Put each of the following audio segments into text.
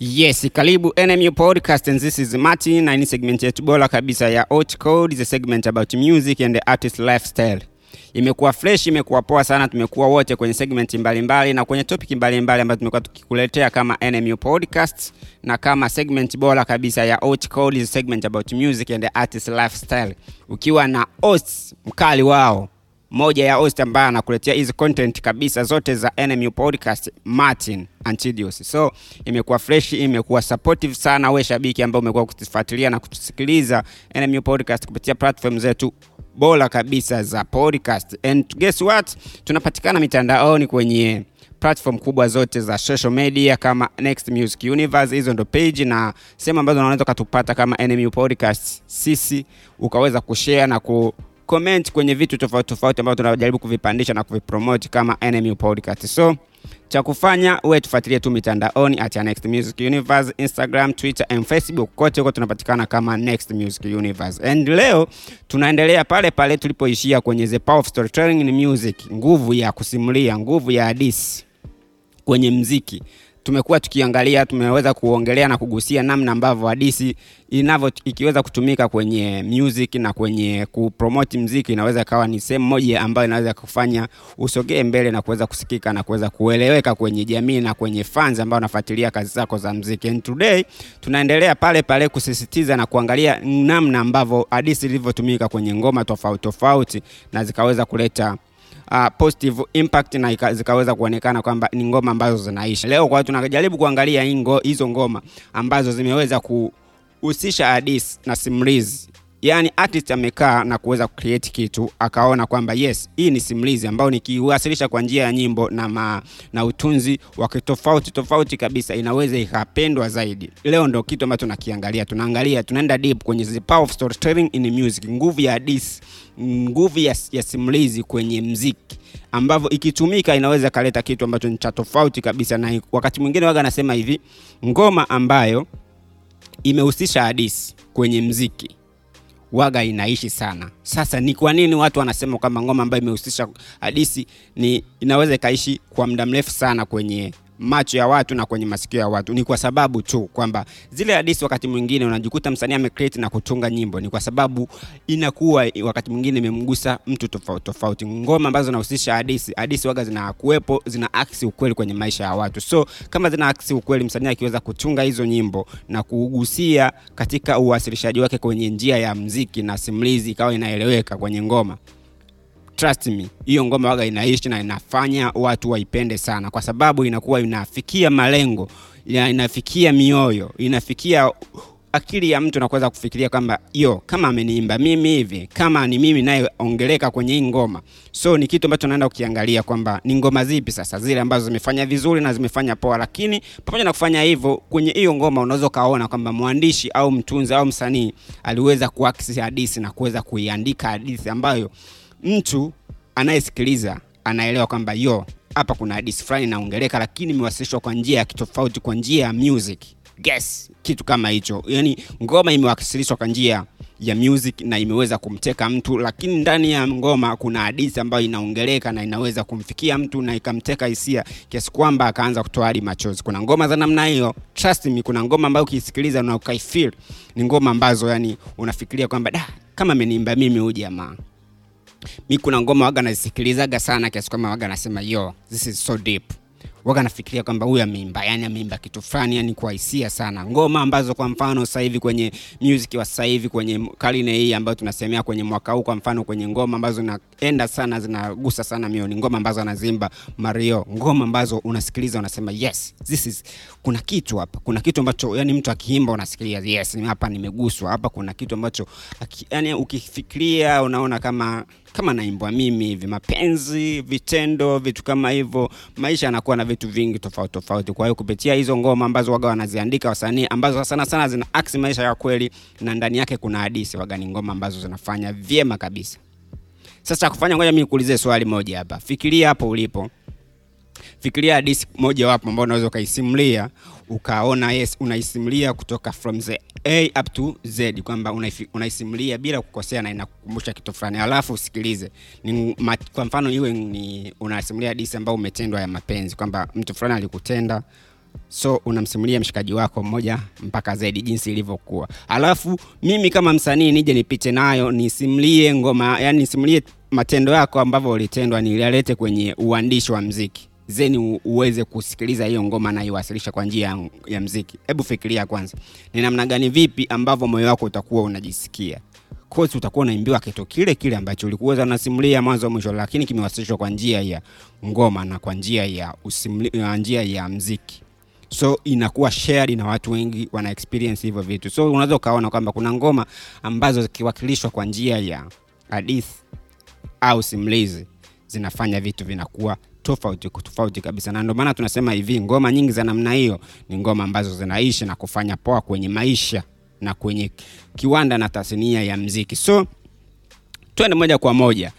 Yes, karibu NMU Podcast and this is Martin na ni segment yetu bora kabisa ya Hot Code, a segment about music and the artist lifestyle. Imekuwa fresh, imekuwa poa sana, tumekuwa wote kwenye segment mbalimbali mbali, na kwenye topic mbalimbali ambazo tumekuwa tukikuletea kama NMU Podcast na kama segment bora kabisa ya Hot Code, a segment about music and the artist lifestyle. Ukiwa na host mkali wao moja ya host ambaye anakuletea hizi content kabisa zote za NMU podcast Martin Antidius. So imekuwa fresh, imekuwa supportive sana we shabiki ambao umekuwa kutufuatilia na kutusikiliza NMU podcast kupitia platform zetu bora kabisa za podcast. And guess what? Tunapatikana mitandaoni kwenye platform kubwa zote za social media kama Next Music Universe, hizo ndo page na sehemu ambazo unaweza ukatupata kama NMU podcast, sisi ukaweza kushare na ku comment kwenye vitu tofauti tofauti ambavyo tunajaribu kuvipandisha na kuvipromote kama NMU podcast. So cha kufanya uwe tufuatilie tu mitandaoni at Next Music Universe, Instagram, Twitter and Facebook, kote huko tunapatikana kama Next Music Universe. And leo tunaendelea pale pale tulipoishia kwenye the power of storytelling in music, nguvu ya kusimulia, nguvu ya hadithi kwenye mziki tumekuwa tukiangalia, tumeweza kuongelea na kugusia namna ambavyo hadithi inavyo ikiweza kutumika kwenye music na kwenye kupromote mziki, inaweza ikawa ni sehemu moja ambayo inaweza kufanya usogee mbele na kuweza kusikika na kuweza kueleweka kwenye jamii na kwenye fans ambao wanafuatilia kazi zako za mziki. And today tunaendelea pale pale kusisitiza na kuangalia namna ambavyo hadithi ilivyotumika kwenye ngoma tofauti tofauti na zikaweza kuleta uh, positive impact na ika, zikaweza kuonekana kwamba ni ngoma ambazo zinaisha leo. Kwa tunajaribu kuangalia hizo ngoma ambazo zimeweza kuhusisha hadithi na simulizi, yaani artist amekaa na kuweza kucreate kitu akaona kwamba yes, hii ni simulizi ambayo nikiwasilisha kwa njia ya nyimbo na, ma, na utunzi wa tofauti tofauti kabisa inaweza ikapendwa zaidi. Leo ndo kitu ambacho tunakiangalia, tunaangalia, tunaenda deep kwenye the power of storytelling in music, nguvu ya dis nguvu ya, ya simulizi kwenye mziki ambavyo ikitumika inaweza kaleta kitu ambacho ni cha tofauti kabisa. Na wakati mwingine waga anasema hivi, ngoma ambayo imehusisha hadisi kwenye mziki waga inaishi sana. Sasa ni kwa nini watu wanasema kwamba ngoma ambayo imehusisha hadithi ni inaweza ikaishi kwa muda mrefu sana kwenye macho ya watu na kwenye masikio ya watu? Ni kwa sababu tu kwamba zile hadithi wakati mwingine unajikuta msanii amecreate na kutunga nyimbo, ni kwa sababu inakuwa wakati mwingine imemgusa mtu tofauti tofauti. Ngoma ambazo zinahusisha hadithi, hadithi waga zinakuwepo, zina aksi ukweli kwenye maisha ya watu. So kama zina aksi ukweli, msanii akiweza kutunga hizo nyimbo na kugusia katika uwasilishaji wake kwenye njia ya mziki na simulizi ikawa inaeleweka kwenye ngoma trust me, hiyo ngoma waga inaishi na inafanya watu waipende sana, kwa sababu inakuwa inafikia malengo, inafikia mioyo, inafikia akili ya mtu nakuweza kufikiria kwamba yo, kama ameniimba mimi hivi, kama ni mimi nayeongeleka kwenye hii ngoma. So ni kitu ambacho naenda kukiangalia kwamba ni ngoma zipi sasa zile ambazo zimefanya vizuri na zimefanya poa, lakini pamoja na kufanya hivyo, kwenye hiyo ngoma unaweza ukaona kwamba mwandishi au mtunzi au msanii aliweza kuakisi hadithi na kuweza kuiandika hadithi ambayo mtu anayesikiliza anaelewa kwamba yo, hapa kuna hadithi fulani inaongeleka, lakini imewasilishwa kwa njia ya kitofauti, kwa njia ya music. yes, kitu kama hicho, yani ngoma imewasilishwa kwa njia ya music na imeweza kumteka mtu, lakini ndani ya ngoma kuna hadithi ambayo inaongeleka na inaweza kumfikia mtu na ikamteka hisia kiasi kwamba akaanza kutoa hadi machozi. Kuna ngoma za namna hiyo, trust me, kuna ngoma ambayo ukiisikiliza na ukaifeel ni ngoma ambazo yani unafikiria kwamba da, kama ameniimba mimi huyu jamaa mi kuna ngoma waga nazisikilizaga sana kiasi kwamba waga nasema yo this is so deep. Waga nafikiria kwamba huyu ameimba yani ameimba kitu fulani yani kwa sana. Ngoma ambazo kwa mfano hivi kwenye music wa sasa hivi kwenye karne hii ambayo tunasemea kwenye mwaka huu kwa mfano kwenye ngoma ambazo zinaenda sana zinagusa sana mioni ngoma ambazo anazimba Mario ngoma ambazo unasikiliza unasema yes this is kuna kitu hapa. Kuna kitu ambacho yani mtu akiimba unasikilia yes hapa nimeguswa. Hapa kuna kitu ambacho yani ukifikiria unaona kama kama naimbwa mimi hivi, mapenzi, vitendo, vitu kama hivyo. Maisha yanakuwa na vitu vingi tofauti tofauti. Kwa hiyo kupitia hizo ngoma ambazo waga wanaziandika wasanii ambazo sana sana zina aksi maisha ya kweli na ndani yake kuna hadisi, waga ni ngoma ambazo zinafanya vyema kabisa. Sasa kufanya, ngoja mimi nikuulize swali moja hapa. Fikiria hapo ulipo, fikiria hadisi moja wapo ambao unaweza ukaisimulia ukaona yes, unaisimulia kutoka from the A up to Z kwamba unaisimulia bila kukosea na inakukumbusha kitu fulani, alafu usikilize ni, ma, kwa mfano iwe ni unasimulia disi ambayo umetendwa ya mapenzi kwamba mtu fulani alikutenda so unamsimulia mshikaji wako mmoja mpaka zaidi jinsi ilivyokuwa. Alafu mimi kama msanii nije nipite nayo nisimlie ngoma yani nisimulie matendo yako ambavyo ulitendwa nilialete kwenye uandishi wa mziki zeni uweze kusikiliza hiyo ngoma na iwasilisha kwa njia ya, mziki. Hebu fikiria kwanza ni namna gani vipi ambavyo moyo wako utakuwa unajisikia? Kosi utakuwa unaimbiwa kitu kile kile ambacho ulikuwa unasimulia mwanzo mwisho lakini kimewasilishwa kwa njia ya ngoma na kwa njia ya usimli, ya njia ya mziki. So inakuwa shared na watu wengi wana experience hivyo vitu. So unaweza ukaona kwamba kuna ngoma ambazo zikiwakilishwa kwa njia ya hadithi au simulizi zinafanya vitu vinakuwa tofauti tofauti kabisa. Na ndio maana tunasema hivi ngoma nyingi za namna hiyo ni ngoma ambazo zinaishi na kufanya poa kwenye maisha na kwenye kiwanda na tasnia ya mziki. So twende moja kwa moja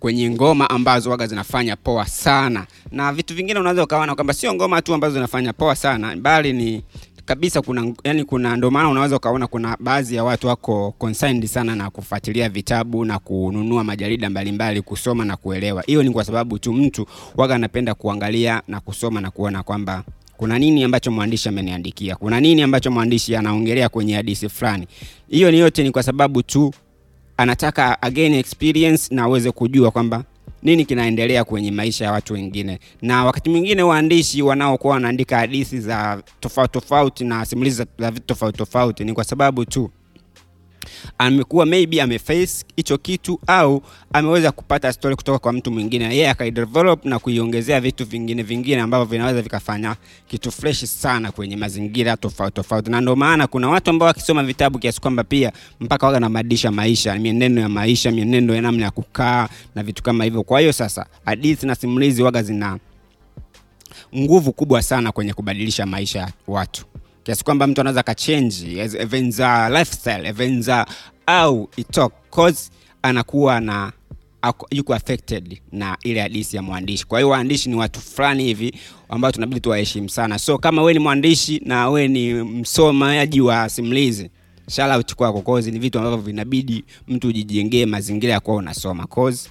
kwenye ngoma ambazo waga zinafanya poa sana. Na vitu vingine unaweza ukaona kwamba sio ngoma tu ambazo zinafanya poa sana bali ni kabisa kuna yani kuna ndio maana unaweza ukaona kuna baadhi ya watu wako concerned sana na kufuatilia vitabu na kununua majarida mbalimbali kusoma na kuelewa. Hiyo ni kwa sababu tu mtu waga anapenda kuangalia na kusoma na kuona kwamba kuna nini ambacho mwandishi ameniandikia kuna nini ambacho mwandishi anaongelea kwenye hadithi fulani. Hiyo ni yote ni kwa sababu tu anataka again experience na aweze kujua kwamba nini kinaendelea kwenye maisha ya watu wengine. Na wakati mwingine waandishi wanaokuwa wanaandika hadithi za tofauti tofauti na simulizi za- vitu tofauti tofauti ni kwa sababu tu amekuwa maybe ameface hicho kitu au ameweza kupata story kutoka kwa mtu mwingine. Yeye yeye akaidevelop na kuiongezea vitu vingine vingine ambavyo vinaweza vikafanya kitu fresh sana kwenye mazingira tofauti tofauti. Na ndio maana kuna watu ambao wakisoma vitabu kiasi kwamba pia mpaka waga nabadilisha maisha mienendo ya maisha mienendo ya namna ya kukaa na vitu kama hivyo. Kwa hiyo sasa hadithi na simulizi waga zina nguvu kubwa sana kwenye kubadilisha maisha ya watu kiasi kwamba mtu anaweza akachenji even au itok cause anakuwa na yuko affected na ile hadithi ya mwandishi. Kwa hiyo waandishi ni watu fulani hivi ambao tunabidi tuwaheshimu sana. So kama we ni mwandishi na we ni msomaji wa simulizi shout out kwako ni vitu ambavyo vinabidi mtu ujijengee mazingira ya kuwa unasoma. Cause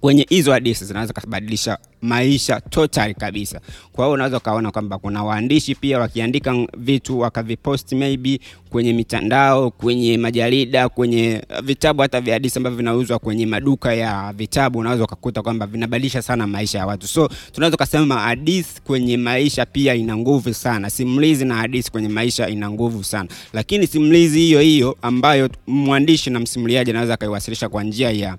kwenye hizo hadithi zinaweza kubadilisha maisha total kabisa. Kwa hiyo unaweza ukaona kwamba kuna waandishi pia wakiandika vitu wakavipost maybe kwenye mitandao kwenye majarida kwenye uh, vitabu hata vya hadithi ambavyo vinauzwa kwenye maduka ya vitabu. Unaweza ukakuta kwamba vinabadilisha sana maisha ya watu. So tunaweza ukasema hadithi kwenye maisha pia ina nguvu sana. Simulizi na hadithi kwenye maisha ina nguvu sana. Lakini simulizi hiyo hiyo ambayo mwandishi na msimuliaji anaweza akaiwasilisha kwa njia ya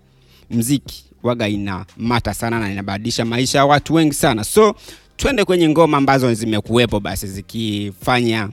mziki waga ina mata sana na inabadilisha maisha ya watu wengi sana. So twende kwenye ngoma ambazo zimekuwepo basi zikifanya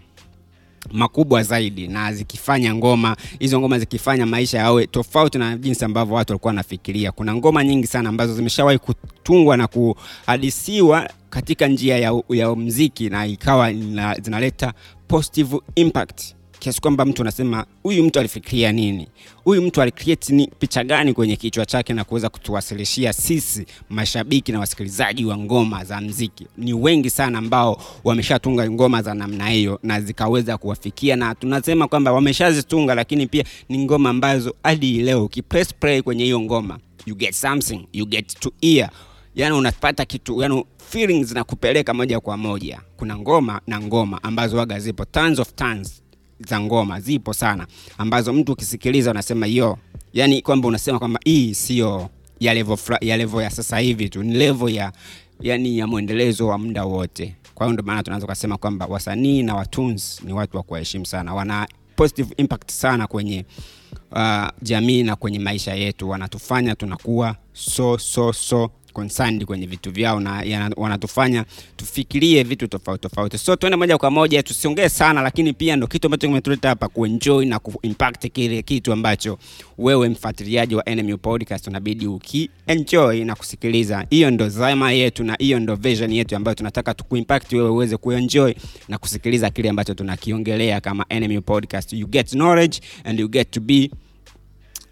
makubwa zaidi na zikifanya ngoma hizo ngoma zikifanya maisha yawe tofauti na jinsi ambavyo watu walikuwa wanafikiria. Kuna ngoma nyingi sana ambazo zimeshawahi kutungwa na kuhadisiwa katika njia ya, ya mziki na ikawa ina, zinaleta positive impact kiasi kwamba mtu anasema huyu mtu alifikiria nini? Huyu mtu alicreate ni picha gani kwenye kichwa chake na kuweza kutuwasilishia sisi mashabiki na wasikilizaji wa ngoma za mziki? Ni wengi sana ambao wameshatunga ngoma za namna hiyo na zikaweza kuwafikia na tunasema kwamba wameshazitunga lakini pia ni ngoma ambazo hadi leo ukipress play kwenye hiyo ngoma you get something you get to hear. Yani unapata kitu yani feelings zinakupeleka moja kwa moja. Kuna ngoma na ngoma ambazo waga zipo tons of tons za ngoma zipo sana ambazo mtu ukisikiliza unasema yo yani kwamba unasema kwamba hii sio ya level ya level ya sasa hivi tu ni level ya yani ya mwendelezo wa muda wote. Kwa hiyo ndio maana tunaweza kusema kwamba wasanii na watunzi ni watu wa kuwaheshimu sana wana positive impact sana kwenye uh, jamii na kwenye maisha yetu wanatufanya tunakuwa so so so concerned kwenye vitu vyao na wanatufanya tufikirie vitu tofauti tofauti. So tuende moja kwa moja tusiongee sana lakini pia ndo kitu ambacho kimetuleta hapa kuenjoy na kuimpact kile kitu ambacho wewe mfuatiliaji wa NMU podcast unabidi ukienjoy na kusikiliza. Hiyo ndo zama yetu na hiyo ndo vision yetu ambayo tunataka tukuimpact wewe uweze kuenjoy na kusikiliza kile ambacho tunakiongelea kama NMU podcast. You get knowledge and you get to be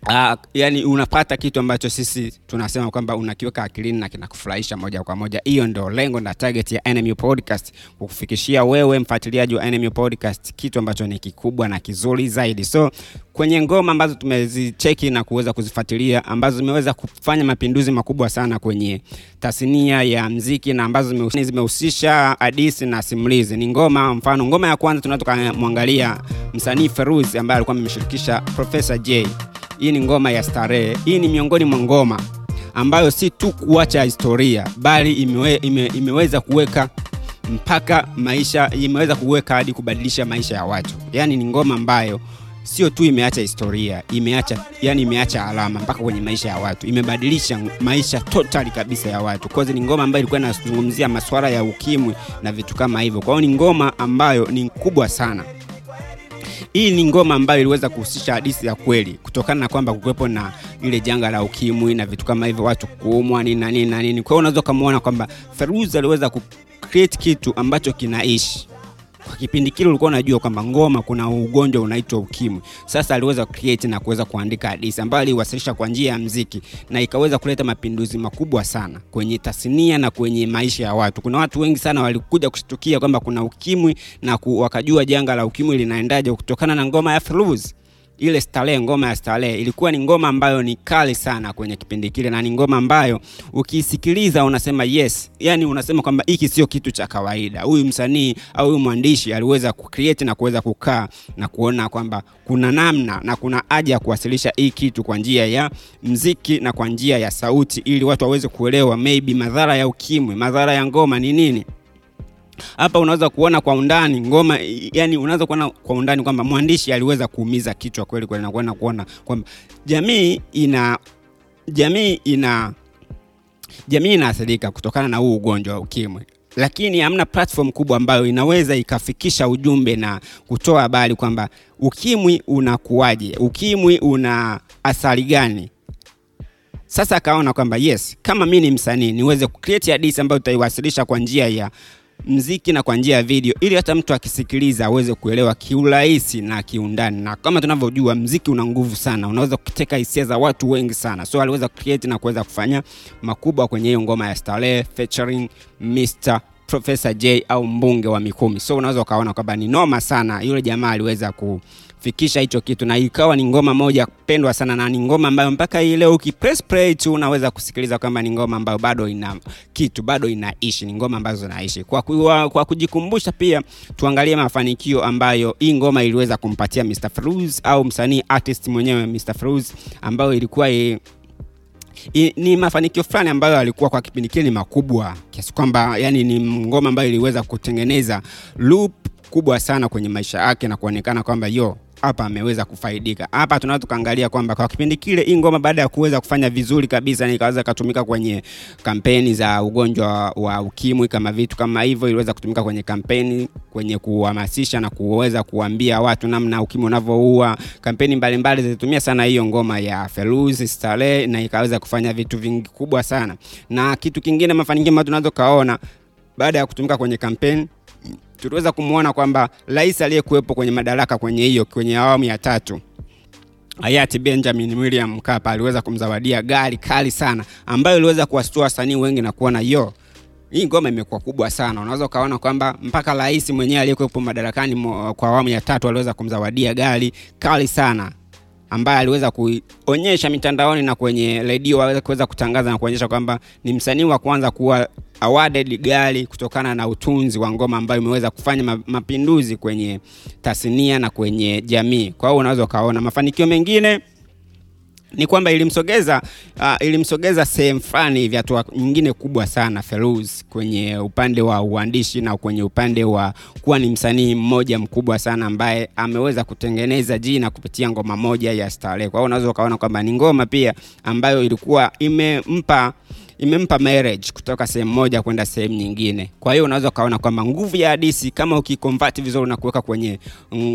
Uh, yani unapata kitu ambacho sisi tunasema kwamba unakiweka akilini na kinakufurahisha moja kwa moja. Hiyo ndo lengo na target ya NMU Podcast, kukufikishia wewe mfuatiliaji wa NMU Podcast kitu ambacho ni kikubwa na kizuri zaidi. So kwenye ngoma ambazo tumezicheki na kuweza kuzifuatilia ambazo zimeweza kufanya mapinduzi makubwa sana kwenye tasnia ya mziki na ambazo zimehusisha hadithi na simulizi ni ngoma. Mfano, ngoma ya kwanza tunaweza msanii Feruz ambaye alikuwa amemshirikisha Professor J. Hii ni ngoma ya starehe. Hii ni miongoni mwa ngoma ambayo si tu kuacha historia bali imewe, ime, imeweza kuweka mpaka maisha, imeweza kuweka hadi kubadilisha maisha ya watu. Yaani ni ngoma ambayo sio tu imeacha historia, imeacha yani imeacha alama mpaka kwenye maisha ya watu, imebadilisha maisha totali kabisa ya watu. Kwa ni ngoma ambayo ilikuwa inazungumzia masuala ya ukimwi na vitu kama hivyo. Kwa hiyo ni ngoma ambayo ni kubwa sana. Hii ni ngoma ambayo iliweza kuhusisha hadithi ya kweli kutokana na kwamba kukuwepo na ile janga la ukimwi na vitu kama hivyo, watu kuumwa nini na nini na nini. Kwa hiyo unaweza ukamwona kwamba Feruzi aliweza ku kitu ambacho kinaishi kwa kipindi kile ulikuwa unajua kwamba ngoma kuna ugonjwa unaitwa ukimwi. Sasa aliweza create na kuweza kuandika hadithi ambayo aliwasilisha kwa njia ya mziki na ikaweza kuleta mapinduzi makubwa sana kwenye tasnia na kwenye maisha ya watu. Kuna watu wengi sana walikuja kushtukia kwamba kuna ukimwi na ku, wakajua janga la ukimwi linaendaje kutokana na ngoma ya Feruz ile Starehe, ngoma ya Starehe ilikuwa ni ngoma ambayo ni kali sana kwenye kipindi kile, na ni ngoma ambayo ukisikiliza unasema yes, yani unasema kwamba hiki sio kitu cha kawaida. Huyu msanii au huyu mwandishi aliweza kucreate na kuweza kukaa na kuona kwamba kuna namna na kuna haja ya kuwasilisha hii kitu kwa njia ya mziki na kwa njia ya sauti, ili watu waweze kuelewa maybe madhara ya ukimwi, madhara ya ngoma ni nini hapa unaweza kuona kwa undani ngoma, yani unaweza kuona kwa undani kwamba mwandishi aliweza kuumiza kichwa kweli kweli, na kuona kuona kwamba jamii ina jamii ina jamii inaathirika kutokana na huu ugonjwa wa ukimwi, lakini hamna platform kubwa ambayo inaweza ikafikisha ujumbe na kutoa habari kwamba ukimwi unakuwaje, ukimwi una athari gani. Sasa akaona kwamba yes, kama mi ni msanii niweze kucreate hadithi ambayo tutaiwasilisha kwa njia ya mziki na kwa njia ya video ili hata mtu akisikiliza aweze kuelewa kiurahisi na kiundani. Na kama tunavyojua mziki una nguvu sana, unaweza kuteka hisia za watu wengi sana. So aliweza kucreate na kuweza kufanya makubwa kwenye hiyo ngoma ya Starehe featuring Mr Professor J au mbunge wa Mikumi. So unaweza ukaona kwamba ni noma sana, yule jamaa aliweza kufikisha hicho kitu na ikawa ni ngoma moja pendwa sana, na ni ngoma ambayo mpaka hii leo ukipress play tu unaweza kusikiliza kwamba ni ngoma ambayo bado ina kitu, bado inaishi, ni ngoma ambazo zinaishi. Kwa, kwa, kwa kujikumbusha pia tuangalie mafanikio ambayo hii ngoma iliweza kumpatia Mr Fruz au msanii artist mwenyewe Mr Fruz ambayo ilikuwa i, I, ni mafanikio fulani ambayo alikuwa kwa kipindi kile ni makubwa kiasi kwamba yani ni ngoma ambayo iliweza kutengeneza loop kubwa sana kwenye maisha yake na kuonekana kwamba yo hapa ameweza kufaidika. Hapa tunaweza tukaangalia kwamba kwa kipindi kile hii ngoma baada ya kuweza kufanya vizuri kabisa, na ikaweza kutumika kwenye kampeni za ugonjwa wa ukimwi kama vitu kama hivyo, iliweza kutumika kwenye kampeni kwenye kuhamasisha na kuweza kuambia watu namna ukimwi unavyoua. Kampeni mbalimbali zilitumia sana hiyo ngoma ya Feruzi Stare na ikaweza kufanya vitu vingi kubwa sana. Na kitu kingine, mafanikio ambayo tunaweza kaona baada ya kutumika kwenye kampeni tuliweza kumwona kwamba rais aliyekuwepo kwenye madaraka kwenye hiyo kwenye awamu ya tatu hayati Benjamin William Mkapa aliweza kumzawadia gari kali sana ambayo iliweza kuwastua wasanii wengi na kuona yo hii ngoma imekuwa kubwa sana. Unaweza ukaona kwamba mpaka rais mwenyewe aliyekuwepo madarakani kwa awamu ya tatu aliweza kumzawadia gari kali sana ambaye aliweza kuonyesha mitandaoni na kwenye redio kuweza kutangaza na kuonyesha kwamba ni msanii wa kwanza kuwa awarded gari kutokana na utunzi wa ngoma ambayo imeweza kufanya mapinduzi kwenye tasnia na kwenye jamii. Kwa hiyo unaweza ukaona mafanikio mengine ni kwamba ilimsogeza uh, ilimsogeza sehemu fulani hivi hatua nyingine kubwa sana Feruz kwenye upande wa uandishi na kwenye upande wa kuwa ni msanii mmoja mkubwa sana ambaye ameweza kutengeneza jina kupitia ngoma moja ya Starehe. Kwa hiyo unaweza ukaona kwamba ni ngoma pia ambayo ilikuwa imempa imempa marriage kutoka sehemu moja kwenda sehemu nyingine. Kwa hiyo unaweza ukaona kwamba nguvu ya hadithi kama ukiconvert vizuri na kuweka kwenye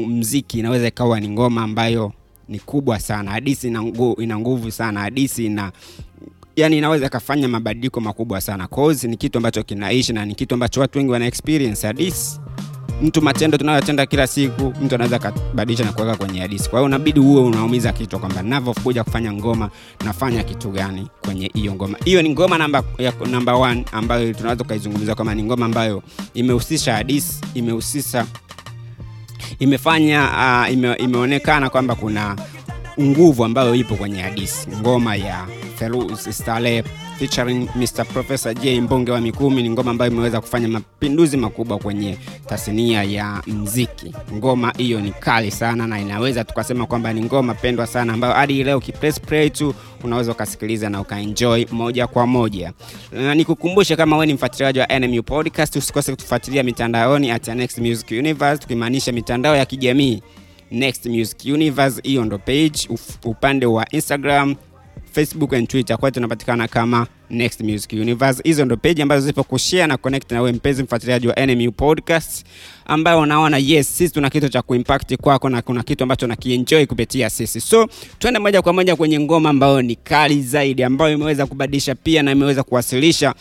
mziki inaweza ikawa ni ngoma ambayo ni kubwa sana. hadisi ina nguvu, ina nguvu sana. hadisi ina yani inaweza kafanya mabadiliko makubwa sana. Cause ni kitu ambacho kinaishi na ni kitu ambacho watu wengi wana experience hadisi mtu matendo tunayotenda kila siku mtu anaweza akabadilisha na kuweka kwenye hadisi kwa hiyo unabidi uwe unaumiza kichwa kwamba navyokuja kufanya ngoma nafanya kitu gani kwenye hiyo ngoma hiyo ni ngoma namba ya namba ambayo tunaweza ukaizungumza kwamba ni ngoma ambayo imehusisha hadisi imehusisha imefanya uh, ime, imeonekana kwamba kuna nguvu ambayo ipo kwenye hadisi ngoma ya Feruz featuring Mr. Professor J Mbonge wa Mikumi ni ngoma ambayo imeweza kufanya mapinduzi makubwa kwenye tasnia ya mziki. Ngoma hiyo ni kali sana na inaweza tukasema kwamba ni ngoma pendwa sana ambayo hadi leo ukipress tu unaweza ukasikiliza na ukaenjoy moja kwa moja. Nikukumbushe kama wewe ni mfuatiliaji wa NMU Podcast, usikose kutufuatilia mitandaoni at Next Music Universe, tukimaanisha mitandao ya kijamii Next Music Universe. Hiyo ndo page upande wa Instagram Facebook and Twitter kwa tunapatikana kama Next Music Universe. Hizo ndo page ambazo zipo kushare na connect na wewe mpenzi mfuatiliaji wa NMU Podcast, ambayo unaona yes, sisi tuna kitu cha kuimpact kwako na kuna kitu ambacho nakienjoy kupitia sisi. So twende moja kwa moja kwenye ngoma ambayo ni kali zaidi, ambayo imeweza kubadilisha pia na imeweza kuwasilisha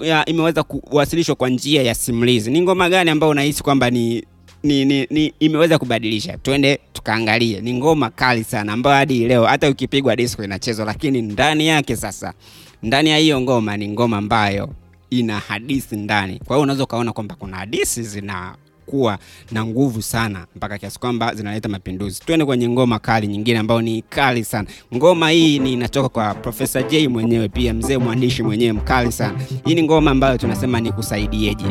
ya, imeweza kuwasilishwa kwa njia ya simulizi. Ni ngoma gani ambayo unahisi kwamba ni ni, ni, ni imeweza kubadilisha. Twende tukaangalie. Ni ngoma kali sana ambayo hadi leo hata ukipigwa disco inachezwa, lakini ndani yake sasa, ndani ya hiyo ngoma ni ngoma ambayo ina hadithi ndani. Kwa hiyo unaweza ukaona kwamba kuna hadithi zina kuwa na nguvu sana mpaka kiasi kwamba zinaleta mapinduzi. Twende kwenye ngoma kali nyingine ambayo ni kali sana. Ngoma hii ni inatoka kwa Profesa J mwenyewe, pia mzee mwandishi mwenyewe mkali sana. Hii ni ngoma ambayo tunasema ni kusaidieje.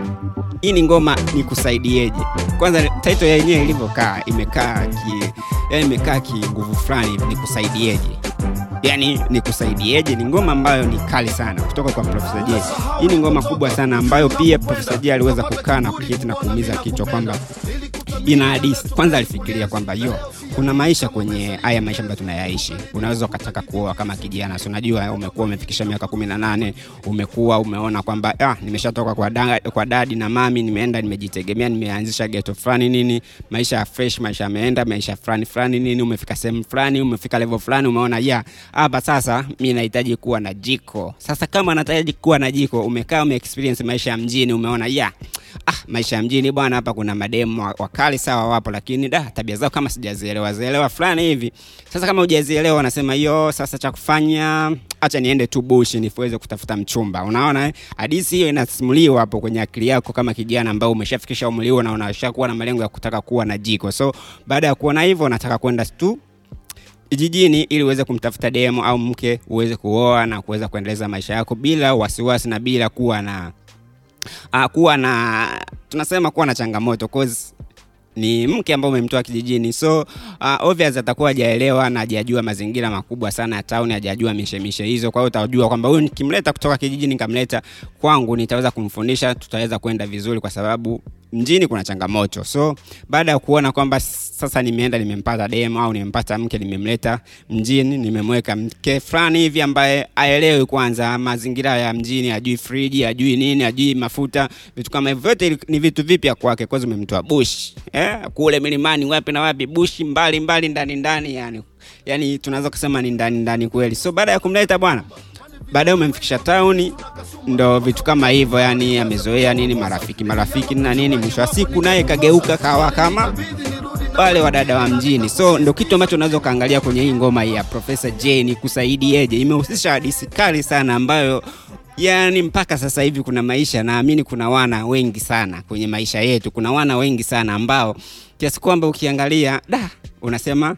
Hii ni ngoma ni kusaidieje. Kwanza title yenyewe ilivyokaa, imekaa ki, imekaa ki nguvu fulani, ni kusaidieje yani ni kusaidieje ni ngoma ambayo ni kali sana kutoka kwa Profesa J. Hii ni ngoma kubwa sana ambayo pia Profesa J aliweza kukaa na kuketi na kuumiza kichwa kwamba ina hadisi Kwanza alifikiria kwamba yo kuna maisha kwenye haya maisha ambayo tunayaishi. Unaweza ukataka kuoa kama kijana, si unajua umekuwa umefikisha miaka kumi na nane, umekuwa umeona kwamba ah, nimeshatoka kwa, kwa dadi na mami, nimeenda nimejitegemea, nimeanzisha geto fulani nini, maisha ya fresh, maisha yameenda, maisha fulani fulani nini, umefika sehemu fulani, umefika level fulani, umeona ya hapa sasa mi nahitaji kuwa na jiko. Sasa kama nahitaji kuwa na jiko, umekaa umeexperience maisha ya mjini, umeona ya ah, maisha ya mjini bwana, hapa kuna mademu wakali sawa, wapo, lakini da tabia zao kama sijazielewa zielewa fulani hivi. Sasa kama hujazielewa, wanasema hiyo, sasa cha kufanya acha niende tu bushi niweze kutafuta mchumba. Unaona eh? Hadithi hiyo inasimuliwa hapo kwenye akili yako kama kijana ambao umeshafikisha umri huo na unashakuwa na malengo ya kutaka kuwa na jiko. So baada ya kuona hivyo, nataka kwenda tu jijini ili uweze kumtafuta demo au mke uweze kuoa na kuweza kuendeleza maisha yako bila wasiwasi na bila kuwa na uh, kuwa na tunasema kuwa na changamoto cause ni mke ambaye umemtoa kijijini so uh, obvious atakuwa hajaelewa na hajajua mazingira makubwa sana ya town, hajajua mishemishe hizo. Kwa hiyo utajua kwamba huyu nikimleta kutoka kijijini nikamleta kwangu, nitaweza kumfundisha, tutaweza kwenda vizuri, kwa sababu mjini kuna changamoto. So baada ya kuona kwamba sasa nimeenda nimempata demo au nimempata mke, nimemleta mjini, nimemweka mke fulani hivi ambaye aelewi kwanza mazingira ya mjini, ajui friji, ajui nini, ajui mafuta, vitu kama hivyo vyote ni vitu vipya kwake, kwa umemtoa bush eh, kule milimani, wapi na wapi, bushi mbali mbali, ndani ndani, yani yani tunaweza kusema ni ndani ndani kweli. So baada ya kumleta bwana baadaye umemfikisha tauni, ndo vitu kama hivyo, yani amezoea nini, marafiki marafiki na nini, mwisho wa siku naye kageuka kawa kama wale wadada wa mjini. So ndo kitu ambacho unaweza ukaangalia kwenye hii ngoma ya Profesa J ni kusaidieje. Imehusisha hadithi kali sana ambayo yani mpaka sasa hivi kuna maisha, naamini kuna wana wengi sana kwenye maisha yetu, kuna wana wengi sana ambao kiasi kwamba ukiangalia da unasema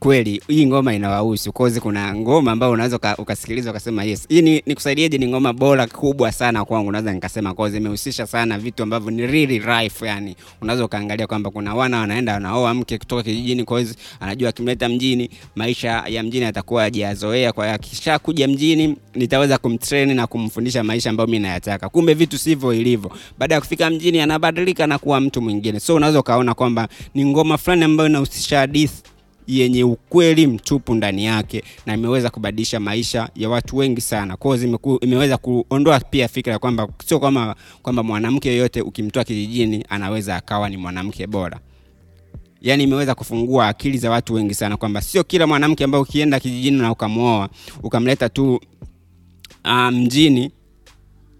kweli hii ngoma inawahusu kozi. Kuna ngoma ambayo unaweza ukasikiliza ukasema yes, hii ni, nikusaidieje ni ngoma bora kubwa sana kwangu, naweza nikasema kozi imehusisha sana vitu ambavyo ni really life. Yani unaweza ukaangalia kwamba kuna wana wanaenda wanaoa mke kutoka kijijini, kozi anajua akimleta mjini maisha ya mjini atakuwa hajazoea, kwa akisha kuja mjini nitaweza kumtrain na kumfundisha maisha ambayo mimi nayataka. Kumbe vitu sivyo ilivyo, baada ya kufika mjini anabadilika na kuwa mtu mwingine. So unaweza ukaona kwamba ni ngoma fulani ambayo inahusisha hadithi yenye ukweli mtupu ndani yake na imeweza kubadilisha maisha ya watu wengi sana. Kwa imeweza kuondoa pia fikra kwamba sio kama kwamba mwanamke yoyote ukimtoa kijijini anaweza akawa ni mwanamke bora. Yaani imeweza kufungua akili za watu wengi sana kwamba sio kila mwanamke ambaye ukienda kijijini na ukamwoa ukamleta tu mjini um,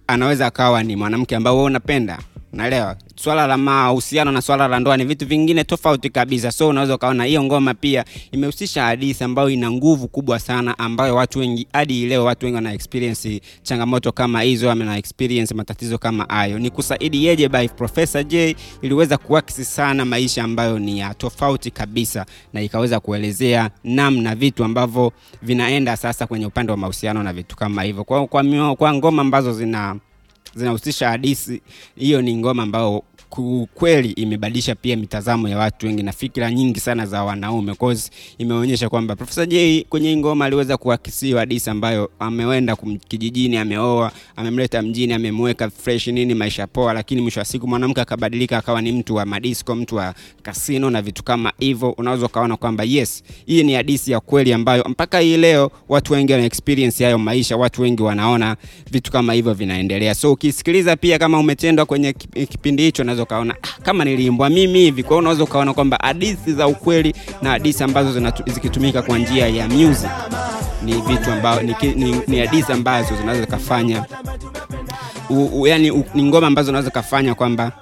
anaweza akawa ni mwanamke ambao wewe unapenda unaelewa swala la mahusiano na swala la ndoa ni vitu vingine tofauti kabisa. So unaweza ukaona hiyo ngoma pia imehusisha hadithi ambayo ina nguvu kubwa sana ambayo watu wengi hadi leo watu wengi wana experience changamoto kama hizo ama na experience matatizo kama hayo. Ni kusaidieje by professor j iliweza kuakisi sana maisha ambayo ni ya tofauti kabisa na ikaweza kuelezea namna vitu ambavyo vinaenda sasa kwenye upande wa mahusiano na vitu kama hivyo. Kwa, kwa, kwa ngoma ambazo zina zinahusisha hadisi. hiyo ni ngoma ambayo kweli imebadilisha pia mitazamo ya watu wengi na fikira nyingi sana za wanaume cause imeonyesha kwamba Profesa J kwenye hii ngoma aliweza kuakisiwa hadithi ambayo ameenda kijijini, ameoa, amemleta mjini, amemweka fresh nini, maisha poa, lakini mwisho wa siku mwanamke akabadilika akawa ni mtu wa madisco, mtu wa kasino na vitu kama hivyo. Unaweza ukaona kwamba yes, hii ni hadithi ya kweli ambayo mpaka hii leo watu wengi wana experience hayo maisha, watu wengi wanaona vitu kama hivyo vinaendelea. So ukisikiliza pia kama umetendwa kwenye kipindi hicho, unaweza ukaona ah, kama niliimbwa mimi hivi. Kwa unaweza ukaona kwamba hadithi za ukweli na hadithi ambazo zikitumika kwa njia ya music ni vitu ambao ni, hadithi ambazo zinaweza zikafanya yani ni ngoma ambazo unaweza kafanya kwamba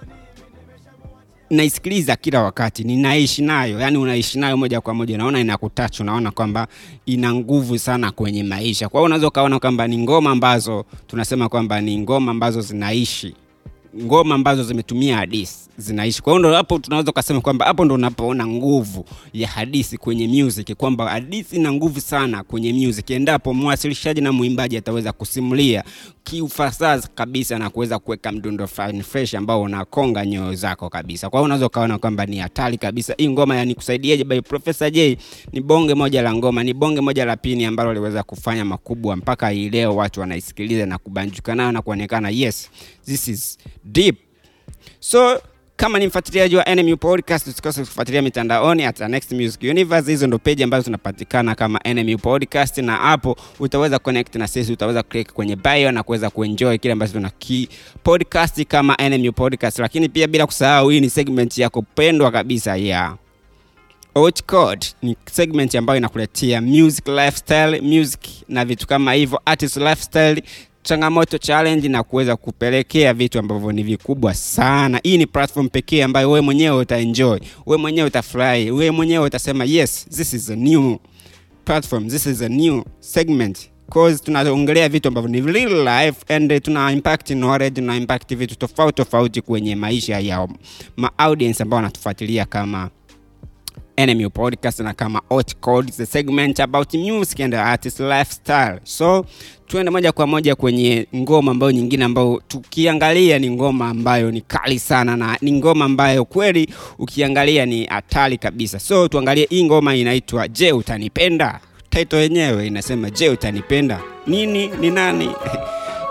naisikiliza kila wakati ninaishi nayo yani unaishi nayo moja kwa moja naona inakutach unaona kwamba ina nguvu sana kwenye maisha kwa hiyo unaweza ukaona kwamba ni ngoma ambazo tunasema kwamba ni ngoma ambazo zinaishi ngoma ambazo zimetumia hadisi zinaishi. Kwa hiyo hapo tunaweza ukasema kwamba hapo ndo unapoona nguvu ya hadisi kwenye music kwamba hadisi ina nguvu sana kwenye music. Endapo mwasilishaji na mwimbaji ataweza kusimulia kiufasaha kabisa na kuweza kuweka mdundo fulani fresh ambao unakonga nyoyo zako kabisa. Kwa hiyo unaweza ukaona kwamba ni hatari kabisa. Hii ngoma kusaidieje by Professor J ni bonge moja la ngoma ni bonge moja la pini ambalo liweza kufanya makubwa mpaka hii leo watu wanaisikiliza na kubanjuka nayo na kuonekana yes this is deep so kama ni mfuatiliaji wa NMU podcast usikose kufuatilia mitandaoni at Next Music Universe. Hizo ndo peji ambazo tunapatikana kama NMU podcast, na hapo utaweza connect na sisi, utaweza click kwenye bio na kuweza kuenjoy kile ambacho tuna podcast kama NMU podcast. Lakini pia bila kusahau, hii ni segment yako pendwa kabisa ya Hot Code ni segment ambayo inakuletea music lifestyle, music na vitu kama hivyo, artist lifestyle, changamoto challenge na kuweza kupelekea vitu ambavyo ni vikubwa sana. Hii ni platform pekee ambayo wewe mwenyewe utaenjoy, wewe mwenyewe utafurahi, wewe mwenyewe utasema yes, this is a new platform, this is a new segment. Cause tunaongelea vitu ambavyo ni real life and tuna impact knowledge, tuna impact vitu tofauti tofauti kwenye maisha ya ma audience ambao wanatufuatilia kama NMU podcast na kama Hot the segment about music and artist lifestyle. So tuende moja kwa moja kwenye ngoma ambayo nyingine ambayo tukiangalia ni ngoma ambayo ni kali sana na ni ngoma ambayo kweli ukiangalia ni hatari kabisa. So tuangalie hii ngoma inaitwa Je, utanipenda? Title yenyewe inasema Je, utanipenda? Nini ni nani?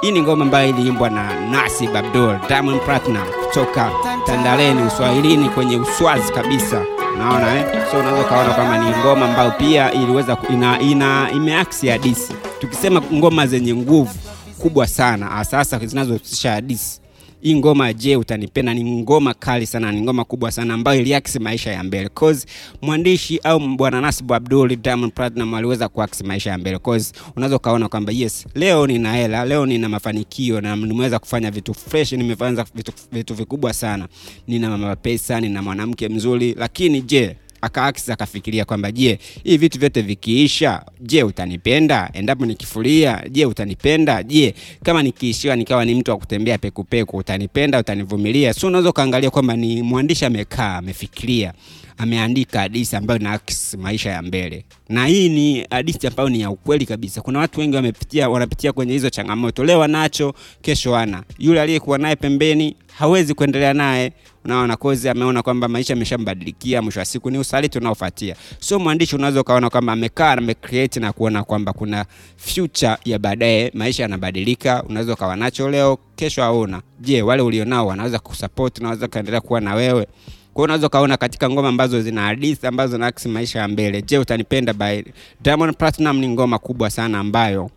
Hii ni ngoma ambayo iliimbwa na Nasib Abdul, Diamond Platinum kutoka Tandaleni Uswahilini kwenye Uswazi kabisa. Unaona eh? So unaweza ukaona kwamba ni ngoma ambayo pia iliweza ina, ina imeaksi hadisi. Tukisema ngoma zenye nguvu kubwa sana sasa zinazohusisha hadithi hii ngoma je utanipenda? Ni ngoma kali sana ni ngoma kubwa sana ambayo iliakisi maisha ya mbele. Cause mwandishi au bwana nasibu abdul diamond platinum aliweza kuakisi maisha ya mbele. Cause unaweza ukaona kwamba yes leo nina hela leo nina mafanikio na nimeweza kufanya vitu fresh nimefanya vitu, vitu vikubwa sana. Nina mapesa nina mwanamke mzuri lakini je akaakisi akafikiria kwamba je hii vitu vyote vikiisha je utanipenda? Endapo nikifuria je utanipenda? Je kama nikiishiwa nikawa ni mtu wa kutembea pekupeku utanipenda utanivumilia? So unaweza ukaangalia kwamba ni mwandishi amekaa amefikiria ameandika hadithi ambayo inaakisi maisha ya mbele. Na hii ni hadithi ambayo ni ya ukweli kabisa. Kuna watu wengi wamepitia wanapitia kwenye hizo changamoto. Leo anacho kesho ana. Yule aliyekuwa naye pembeni hawezi kuendelea naye. Unaona kozi ameona kwamba maisha ameshambadilikia mwisho wa siku ni usaliti unaofuatia. So mwandishi unaweza ukaona kwamba amekaa amecreate na kuona kwamba kuna future ya baadaye maisha yanabadilika. Unaweza ukawa nacho leo kesho hauna. Je wale ulionao wanaweza kusupport unaweza kaendelea kuwa na wewe kwa unaweza ukaona katika ngoma ambazo zina hadithi ambazo zinaakisi maisha ya mbele. Je utanipenda by diamond platinum? Ni ngoma kubwa sana ambayo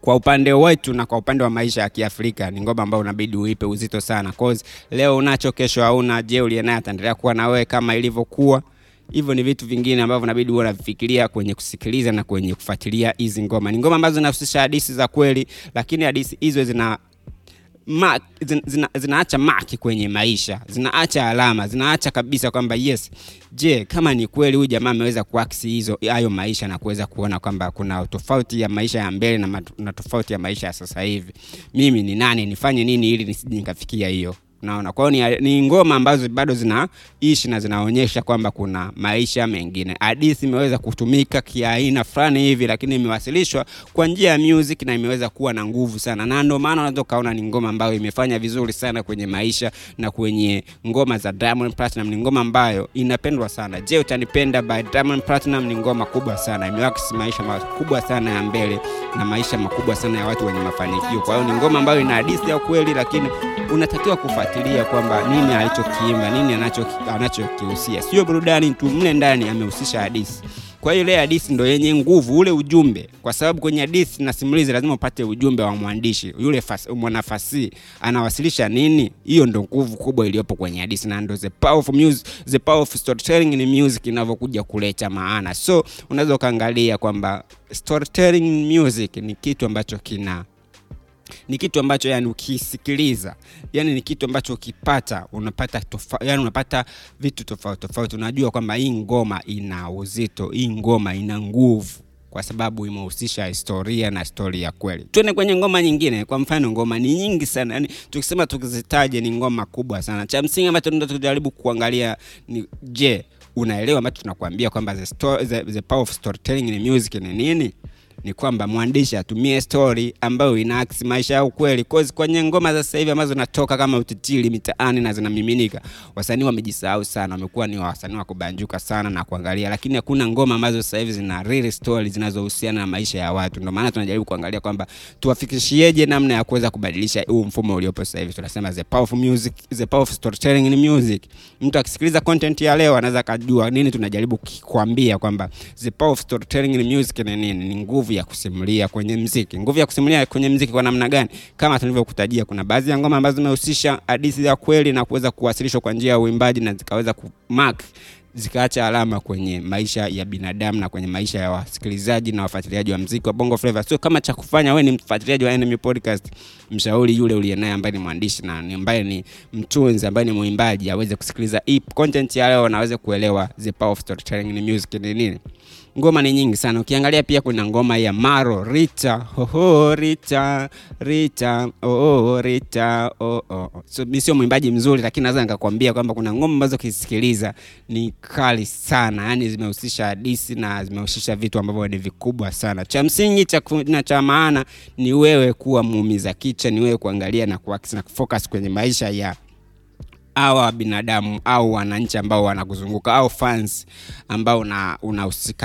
kwa upande wetu na kwa upande wa maisha ya kiafrika ni ngoma ambayo unabidi uipe uzito sana. Cause leo unacho kesho hauna. Je uliye naye ataendelea kuwa na wewe kama ilivyokuwa? Hivyo ni vitu vingine ambavyo unabidi uwe unavifikiria kwenye kusikiliza na kwenye kufuatilia hizi ngoma. Ni ngoma ambazo zinahusisha hadithi za kweli lakini hadithi hizo zina mark, zina, zina, zinaacha maki kwenye maisha zinaacha alama zinaacha kabisa kwamba yes je kama ni kweli huyu jamaa ameweza kuaksi hizo hayo maisha na kuweza kuona kwamba kuna tofauti ya maisha ya mbele na, na tofauti ya maisha ya sasa hivi. Mimi ni nani nifanye nini ili nisije nikafikia hiyo naona kwa ni, ni ngoma ambazo bado zinaishi na zinaonyesha kwamba kuna maisha mengine. Hadithi imeweza kutumika kiaina fulani hivi lakini imewasilishwa kwa njia ya music na imeweza kuwa na nguvu sana. Na ndio maana unaweza ukaona ni ngoma ambayo imefanya vizuri sana kwenye maisha na kwenye ngoma za Diamond Platinum. Ni ngoma ambayo inapendwa sana. Je utanipenda by Diamond Platinum? Ni ngoma kubwa sana. Imewakisi maisha makubwa sana ya mbele na maisha makubwa sana ya watu wenye mafanikio. Kwa hiyo ni ngoma ambayo ina hadithi ya kweli lakini unatakiwa kufuatilia kwamba nini alichokiimba nini anacho- anachokihusia. Sio burudani tu mle ndani amehusisha hadithi. Kwa hiyo ile hadithi ndo yenye nguvu ule ujumbe. Kwa sababu kwenye hadithi na simulizi lazima upate ujumbe wa mwandishi. Yule fas, mwanafasihi anawasilisha nini? Hiyo ndo nguvu kubwa iliyopo kwenye hadithi. Na ndo the powerful music, the powerful storytelling ni music inavyokuja kuleta maana. So unaweza ukaangalia kwamba storytelling music ni kitu ambacho kina ni kitu ambacho yani ukisikiliza yani ni kitu ambacho ukipata unapata tofa, yani unapata vitu tofauti tofauti. Unajua kwamba hii ngoma ina uzito hii ngoma ina nguvu kwa sababu imehusisha historia na stori ya kweli. Tuende kwenye ngoma nyingine. Kwa mfano ngoma ni nyingi sana. Yani tukisema tukizitaje ni ngoma kubwa sana. Cha msingi ambacho tujaribu kuangalia ni je unaelewa ambacho tunakuambia kwamba the, story, the, the power of storytelling in music ni nini ni kwamba mwandishi atumie story ambayo inaakisi maisha ya ukweli. Cause kwenye ngoma za sasa hivi ambazo zinatoka kama utitili mitaani na zinamiminika wasanii wamejisahau sana wamekuwa ni wasanii wa sana na kuangalia lakini hakuna ngoma ambazo sasa hivi zina real story zinazohusiana na maisha ya watu. Ndio maana tunajaribu kuangalia kwamba tuwafikishieje namna ya kuweza kubadilisha huu mfumo uliopo sasa hivi. Tunasema the powerful music the powerful storytelling in music. Mtu akisikiliza content ya leo anaweza akajua nini tunajaribu kukwambia kwamba the powerful storytelling in music ni nini? Ni nguvu ya kusimulia kwenye mziki. Nguvu ya kusimulia kwenye mziki kwa namna gani? Kama tulivyokutajia kuna baadhi ya ngoma ambazo zimehusisha hadithi ya kweli na kuweza kuwasilishwa kwa njia ya uimbaji na zikaweza kumark zikaacha alama kwenye maisha ya binadamu na kwenye maisha ya wasikilizaji na wafuatiliaji wa mziki wa bongo flava. Sio kama cha kufanya wewe ni mfuatiliaji wa enemy podcast. Mshauri yule uliye naye ambaye ni mwandishi na ambaye ni mtunzi ambaye ni mwimbaji aweze kusikiliza hii content ya leo na aweze kuelewa the power of storytelling in music ni nini ngoma ni nyingi sana. Ukiangalia pia kuna ngoma ya maro rita hoho rita rita oh, rita oh, so mi sio mwimbaji mzuri lakini naweza nikakwambia kwamba kuna ngoma ambazo ukisikiliza ni kali sana. Yani zimehusisha hadisi na zimehusisha vitu ambavyo ni vikubwa sana. Cha msingi cha na cha maana ni wewe kuwa muumiza kicha ni wewe kuangalia na kuakisi na kufocus kwenye maisha ya awa binadamu au wananchi ambao wanakuzunguka au fans ambao una-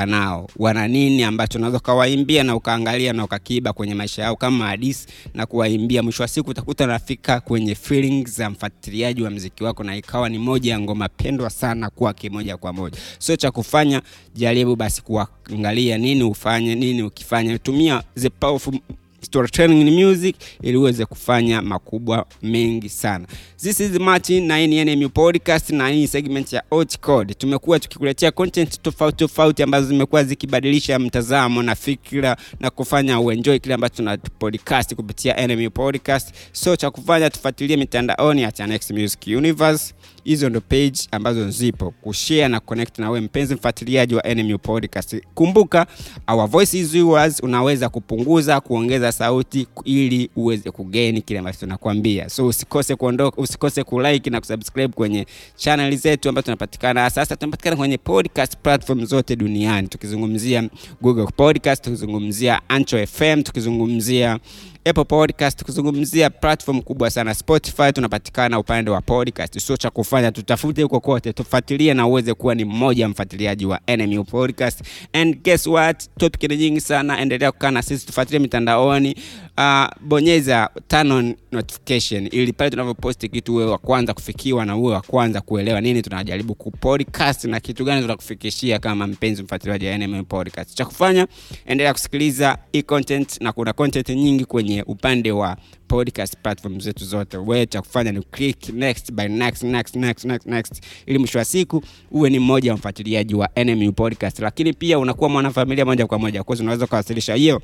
nao. Wana nini ambacho unaweza ukawaimbia na ukaangalia na ukakiiba kwenye maisha yao kama hadisi na kuwaimbia? Mwisho wa siku utakuta nafika kwenye feelings za mfuatiliaji wa mziki wako na ikawa ni moja ya ngoma pendwa sana kwake moja kwa moja. Sio cha kufanya jaribu basi kuangalia nini ufanye nini ukifanya tumia the powerful storytelling in music ili uweze kufanya makubwa mengi sana. This is martin na hii ni nmu podcast na hii segment ya Hot tumekuwa tukikuletea content tofauti tofauti ambazo zimekuwa zikibadilisha mtazamo na fikira na kufanya uenjoy kile ambacho tuna podcast kupitia nmu podcast. So cha kufanya tufuatilie mitandaoni ya Next music universe hizo ndo page ambazo zipo. Kushare na connect na wewe mpenzi mfuatiliaji wa NMU podcast. Kumbuka our voice is yours. Unaweza kupunguza kuongeza sauti ili uweze kugeni kile ambacho tunakwambia. So usikose kuondoka usikose kulike na kusubscribe kwenye channel zetu ambazo tunapatikana sasa. Tunapatikana kwenye podcast platform zote duniani. Tukizungumzia google podcast tukizungumzia ancho fm tukizungumzia apple podcast tukizungumzia platform kubwa sana. Spotify tunapatikana upande wa podcast. Sio cha kufanya tutafute huko kote. Tufuatilie na uweze kuwa ni mmoja mfuatiliaji wa nmu podcast. And guess what? Topic ni nyingi sana. Endelea kukaa na sisi tufuatilie mitandaoni uh, bonyeza turn on notification ili pale tunavyoposti kitu uwe wa kwanza kufikiwa na uwe wa kwanza kuelewa nini tunajaribu kupodcast na kitu gani tunakufikishia kama mpenzi mfuatiliaji wa NMM podcast. Cha kufanya endelea kusikiliza hii content na kuna content nyingi kwenye upande wa podcast platform zetu zote. We cha kufanya ni click next by next next next next next. Ili mwisho wa siku uwe ni mmoja wa mfuatiliaji wa nmu podcast. Lakini pia unakuwa mwanafamilia moja kwa moja. Kwa unaweza kuwasilisha hiyo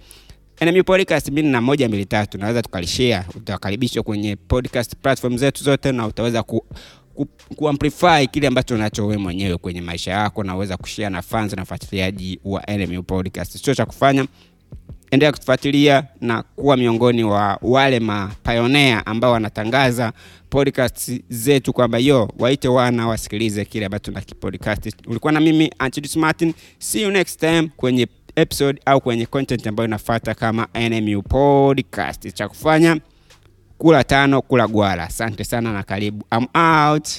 NMU podcast mimi na moja mbili tatu naweza tukalishare, utakaribishwa kwenye podcast platform zetu zote na utaweza ku, ku, kuamplify kile ambacho unacho mwenyewe kwenye maisha yako na uweza kushare na fans na wafuatiliaji wa NMU podcast. Sio cha kufanya, endelea kutufuatilia na kuwa miongoni wa wale mapionea ambao wanatangaza podcast zetu kwamba yo waite wana wasikilize kile ambacho na kipodcast. Ulikuwa na mimi Martin, see you next time kwenye episode au kwenye content ambayo inafuata kama NMU podcast. Cha kufanya kula tano, kula gwala. Asante sana na karibu. I'm out.